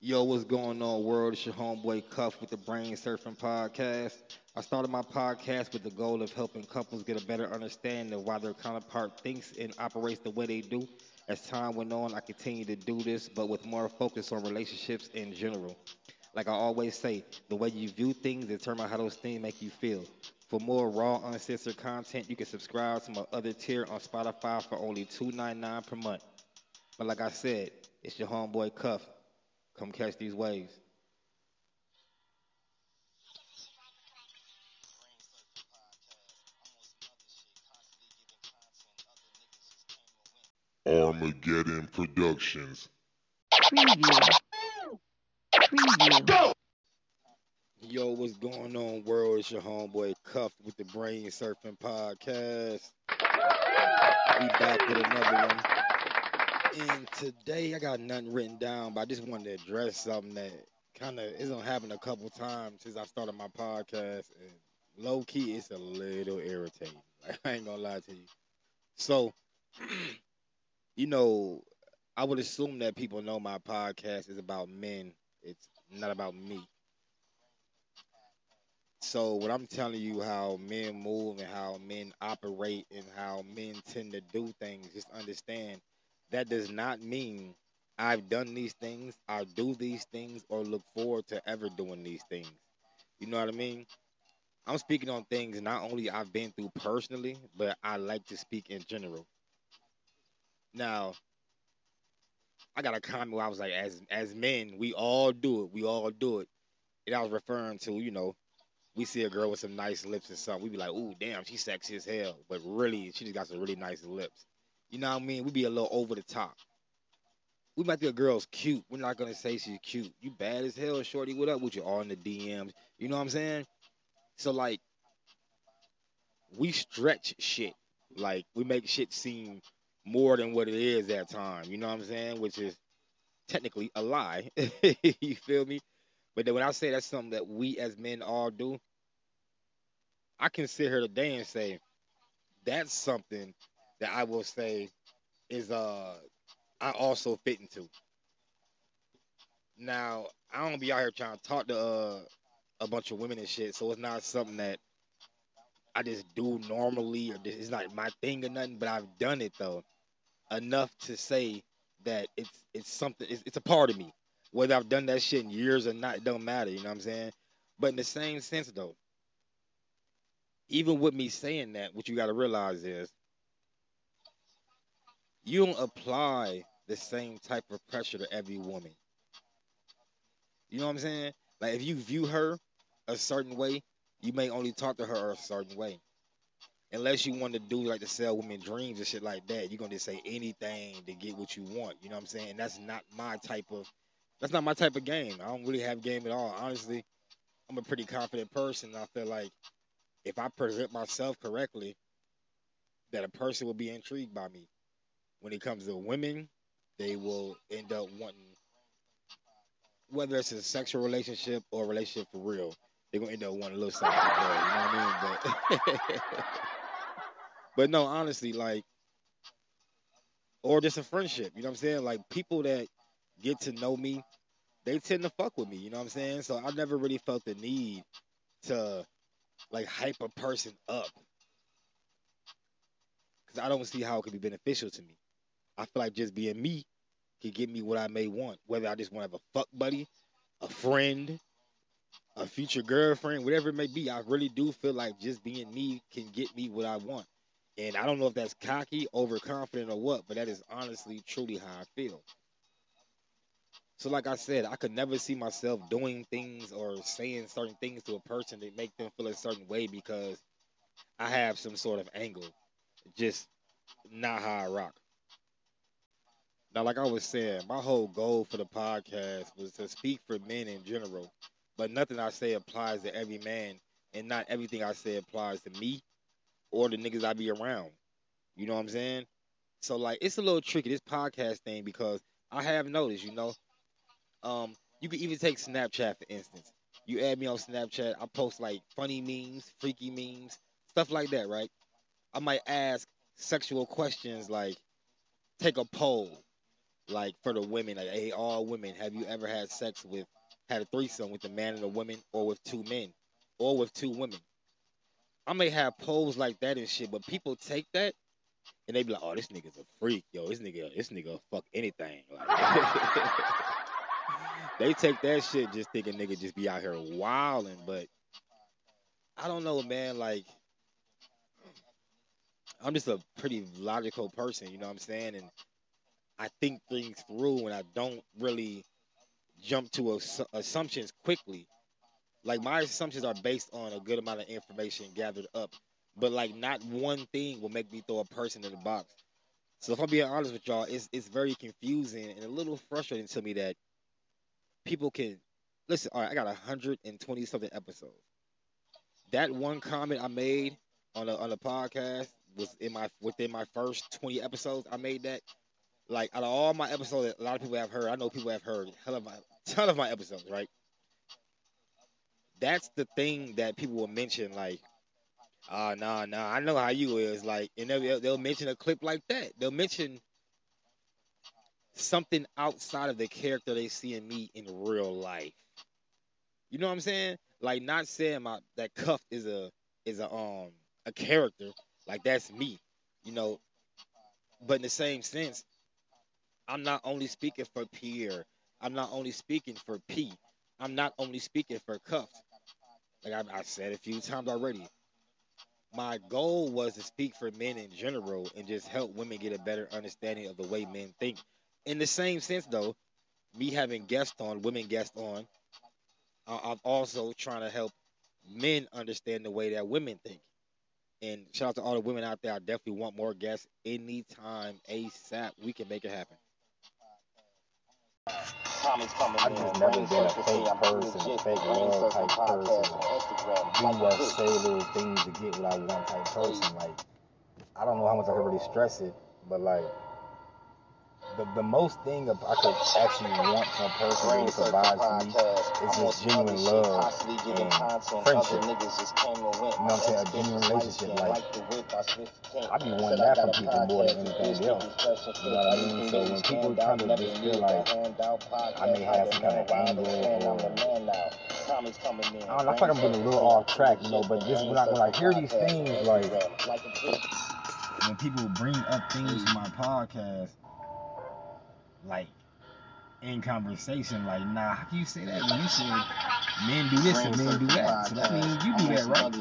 Yo, what's going on, world? It's your homeboy Cuff with the Brain Surfing Podcast. I started my podcast with the goal of helping couples get a better understanding of why their counterpart thinks and operates the way they do. As time went on, I continue to do this, but with more focus on relationships in general. Like I always say, the way you view things determines how those things make you feel. For more raw, uncensored content, you can subscribe to my other tier on Spotify for only $2.99 per month. But like I said, it's your homeboy Cuff. Come catch these waves. Armageddon Productions. Preview. Preview. Yo, what's going on, world? It's your homeboy Cuff with the Brain Surfing Podcast. We back with another one. And today I got nothing written down, but I just wanted to address something that kind of isn't happened a couple times since I started my podcast. And low key, it's a little irritating. Like, I ain't gonna lie to you. So, you know, I would assume that people know my podcast is about men. It's not about me. So what I'm telling you how men move and how men operate and how men tend to do things, just understand that does not mean I've done these things, I do these things, or look forward to ever doing these things. You know what I mean? I'm speaking on things not only I've been through personally, but I like to speak in general. Now, I got a comment where I was like, as as men, we all do it. We all do it. And I was referring to, you know, we see a girl with some nice lips and something, we be like, ooh, damn, she's sexy as hell. But really, she just got some really nice lips. You know what I mean? We be a little over the top. We might think a girl's cute. We're not gonna say she's cute. You bad as hell, shorty. What up with you? All in the DMs. You know what I'm saying? So like, we stretch shit. Like we make shit seem more than what it is at time. You know what I'm saying? Which is technically a lie. you feel me? But then when I say that's something that we as men all do, I can sit here today and say that's something that I will say is uh I also fit into. Now I don't be out here trying to talk to uh, a bunch of women and shit, so it's not something that I just do normally or it's not my thing or nothing. But I've done it though enough to say that it's it's something. It's, it's a part of me. Whether I've done that shit in years or not, it don't matter. You know what I'm saying? But in the same sense though, even with me saying that, what you got to realize is you don't apply the same type of pressure to every woman. You know what I'm saying? Like if you view her a certain way, you may only talk to her a certain way. Unless you want to do like to sell women dreams and shit like that, you're gonna just say anything to get what you want. You know what I'm saying? And that's not my type of that's not my type of game. I don't really have game at all. Honestly, I'm a pretty confident person. I feel like if I present myself correctly, that a person will be intrigued by me. When it comes to women, they will end up wanting whether it's a sexual relationship or a relationship for real, they're gonna end up wanting a little something. Girl, you know what I mean? But but no, honestly, like or just a friendship. You know what I'm saying? Like people that get to know me, they tend to fuck with me. You know what I'm saying? So I never really felt the need to like hype a person up because I don't see how it could be beneficial to me. I feel like just being me can get me what I may want, whether I just want to have a fuck buddy, a friend, a future girlfriend, whatever it may be. I really do feel like just being me can get me what I want. And I don't know if that's cocky, overconfident, or what, but that is honestly, truly how I feel. So, like I said, I could never see myself doing things or saying certain things to a person that make them feel a certain way because I have some sort of angle. Just not how I rock. Now, like I was saying, my whole goal for the podcast was to speak for men in general, but nothing I say applies to every man, and not everything I say applies to me or the niggas I be around. You know what I'm saying? So, like, it's a little tricky this podcast thing because I have noticed, you know, um, you can even take Snapchat for instance. You add me on Snapchat, I post like funny memes, freaky memes, stuff like that, right? I might ask sexual questions like, take a poll like for the women, like hey, all women, have you ever had sex with had a threesome with a man and a woman, or with two men, or with two women? I may have polls like that and shit, but people take that and they be like, "Oh, this nigga's a freak, yo. This nigga, this nigga fuck anything." Like, they take that shit just thinking nigga just be out here wilding, but I don't know, man. Like, I'm just a pretty logical person, you know what I'm saying? And I think things through, and I don't really jump to ass- assumptions quickly. Like my assumptions are based on a good amount of information gathered up, but like not one thing will make me throw a person in the box. So if I'm being honest with y'all, it's it's very confusing and a little frustrating to me that people can listen. All right, I got 120 something episodes. That one comment I made on a on a podcast was in my within my first 20 episodes. I made that. Like out of all my episodes, that a lot of people have heard. I know people have heard hell of my ton of my episodes, right? That's the thing that people will mention, like, ah, nah, nah, I know how you is, like, and they'll, they'll mention a clip like that. They'll mention something outside of the character they see in me in real life. You know what I'm saying? Like, not saying my that cuff is a is a um a character, like that's me, you know. But in the same sense, I'm not only speaking for Pierre. I'm not only speaking for P. I'm not only speaking for Cuff. Like I, I said a few times already. My goal was to speak for men in general and just help women get a better understanding of the way men think. In the same sense, though, me having guests on, women guests on, I- I'm also trying to help men understand the way that women think. And shout out to all the women out there. I definitely want more guests anytime, ASAP. We can make it happen. I've just never been a fake person, a fake love type person. Do what say little things to get what I want type person. Like, I don't know how much I can really stress it, but like, the, the most thing I could actually want from a person really provides to me is just genuine love and friendship. You know what I'm saying? A genuine relationship. Like, I be wanting that from people more than anything else. You know what I mean? So when people kind of just feel like I may have some kind of anger or I don't know, I feel like I'm getting a little off track, you know, but just when I, when I hear these things, like, when people bring up things from my podcast, like, in conversation, like, nah, how can you say that when you said men do this and men do that? So that means you do that, right?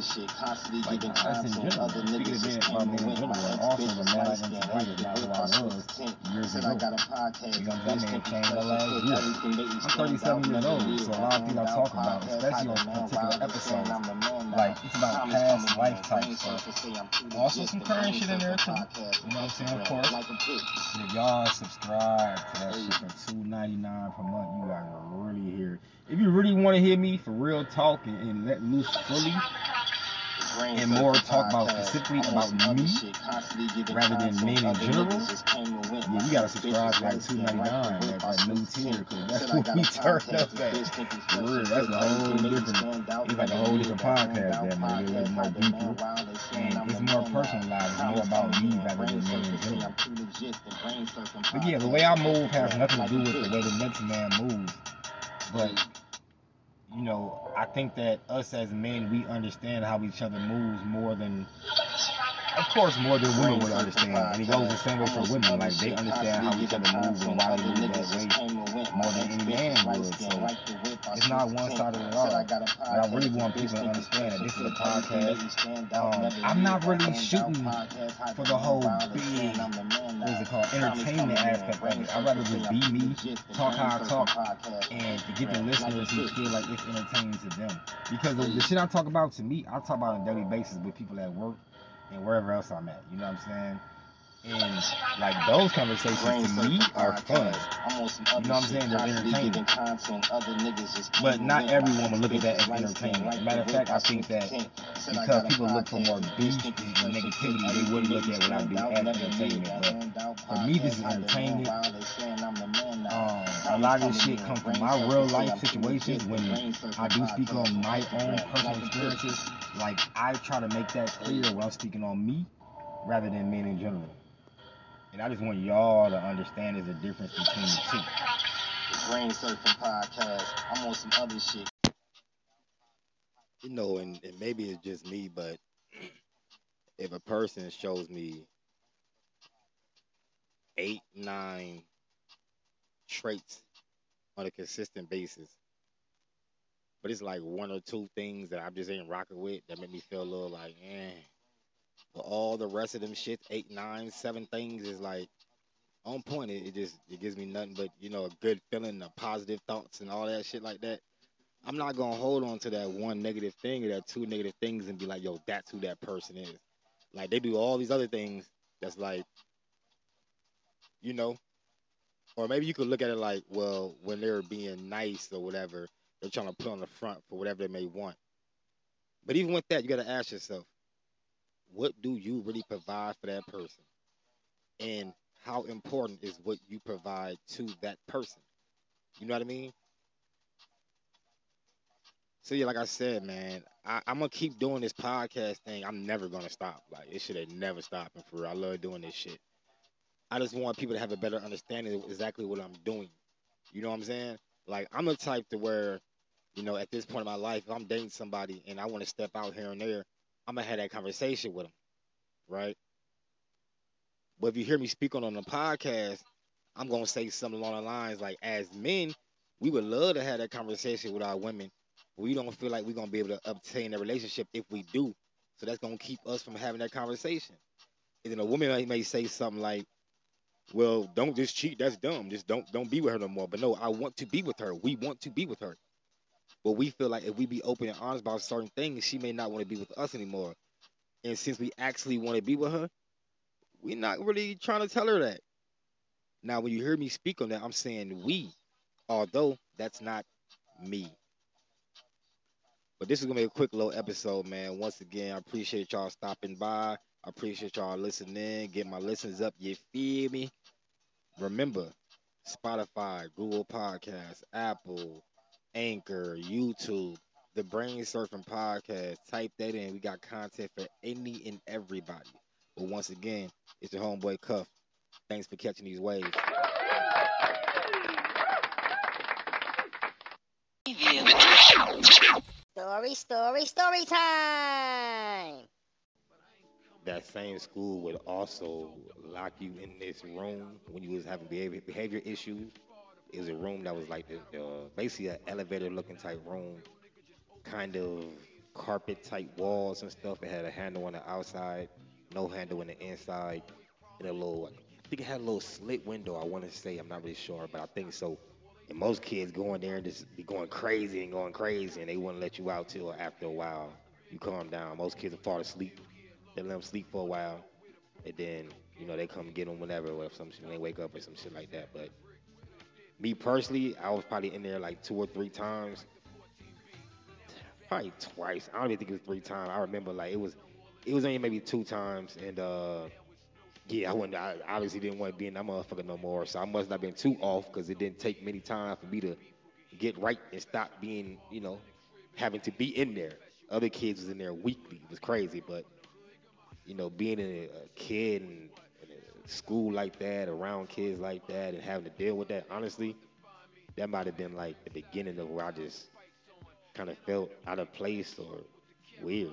Like, that's in general. Speaking of being about men in general, and also the man I am today is not who I was years ago. You know? That man changed my last year. I'm 37 years old, so a lot of things I talk about, especially on particular episodes, like, it's about past life type stuff. Also some current shit in there too. You know what I'm saying? Of course. If y'all subscribe to that shit for two ninety nine per month, you guys are really hear. If you really want to hear me for real talk and, and let loose fully, and more talk about specifically about me rather than men in general, yeah, you gotta subscribe to like two ninety nine at that new tier because that's what we turned up at. For real, that's a whole different. It's like a whole different podcast there, man. It's more deeper and it's more personalized. It's more about me rather than men in general. But yeah, the way I move has nothing to do with the way the next man moves. But you know, I think that us as men, we understand how each other moves more than, of course, more than women would understand. And it goes the same way for women. Like they understand how each other moves and why they move that way more than any man would. So it's not one sided at all. But I really want people to understand that this is a podcast. Um, I'm not really shooting for the whole big, what is it called, entertainment aspect of it. I'd rather just be me, talk how I talk, and get the listeners who feel like it's entertaining to them. Because the, the shit I talk about to me, I talk about on a daily basis with people at work and wherever else I'm at. You know what I'm saying? And like those conversations to me are fun. You know what I'm saying? They're entertaining. But not everyone will look at that as entertainment. Matter of fact, I think that because people look for more beef and negativity, they wouldn't look at what I do as entertainment. But for me, this is entertainment. Um, a lot of this shit comes from my real life situations when I do speak on my own personal experiences. Like I try to make that clear when I'm speaking on me rather than men in general. And I just want y'all to understand there's a difference between the two. The Brain Surfing Podcast. I'm on some other shit. you know, and, and maybe it's just me, but if a person shows me eight, nine traits on a consistent basis, but it's like one or two things that I just ain't rocking with that make me feel a little like, eh. But all the rest of them shit, eight, nine, seven things is like on point. It, it just it gives me nothing but you know a good feeling, the positive thoughts, and all that shit like that. I'm not gonna hold on to that one negative thing or that two negative things and be like, yo, that's who that person is. Like they do all these other things that's like, you know, or maybe you could look at it like, well, when they're being nice or whatever, they're trying to put on the front for whatever they may want. But even with that, you gotta ask yourself, what do you really provide for that person? And how important is what you provide to that person? You know what I mean? So yeah, like I said, man, I, I'm gonna keep doing this podcast thing. I'm never gonna stop. Like it should have never stopping for real. I love doing this shit. I just want people to have a better understanding of exactly what I'm doing. You know what I'm saying? Like I'm the type to where, you know, at this point in my life, if I'm dating somebody and I want to step out here and there, I'm gonna have that conversation with them, right? But if you hear me speak on on the podcast, I'm gonna say something along the lines like, as men, we would love to have that conversation with our women. But we don't feel like we're gonna be able to obtain a relationship if we do. So that's gonna keep us from having that conversation. And then a woman may, may say something like, "Well, don't just cheat. That's dumb. Just don't don't be with her no more." But no, I want to be with her. We want to be with her. But we feel like if we be open and honest about certain things, she may not want to be with us anymore. And since we actually want to be with her, we're not really trying to tell her that. Now, when you hear me speak on that, I'm saying we, although that's not me. But this is gonna be a quick little episode, man. Once again, I appreciate y'all stopping by. I appreciate y'all listening, get my listens up. You feel me? Remember, Spotify, Google Podcasts, Apple, Anchor, YouTube, the Brain Surfing Podcast. Type that in. We got content for any and everybody. But once again, it's your homeboy Cuff. Thanks for catching these waves. Story, story, story time! that same school would also lock you in this room when you was having behavior behavior issues. It was a room that was like uh, basically an elevator looking type room, kind of carpet type walls and stuff. It had a handle on the outside, no handle on the inside, and a little. I think it had a little slit window. I want to say I'm not really sure, but I think so. And most kids go in there and just be going crazy and going crazy, and they wouldn't let you out till after a while you calm down. Most kids will fall asleep. They let them sleep for a while, and then you know they come get them whenever, or if some shit, they wake up or some shit like that. But me personally, I was probably in there like two or three times, probably twice. I don't even think it was three times. I remember like it was, it was only maybe two times, and uh, yeah, I wouldn't. I obviously didn't want to be in that motherfucker no more. So I must not have been too off because it didn't take many times for me to get right and stop being, you know, having to be in there. Other kids was in there weekly. It was crazy, but you know, being a, kid and school like that, around kids like that, and having to deal with that, honestly, that might have been like the beginning of where I just kind of felt out of place or weird.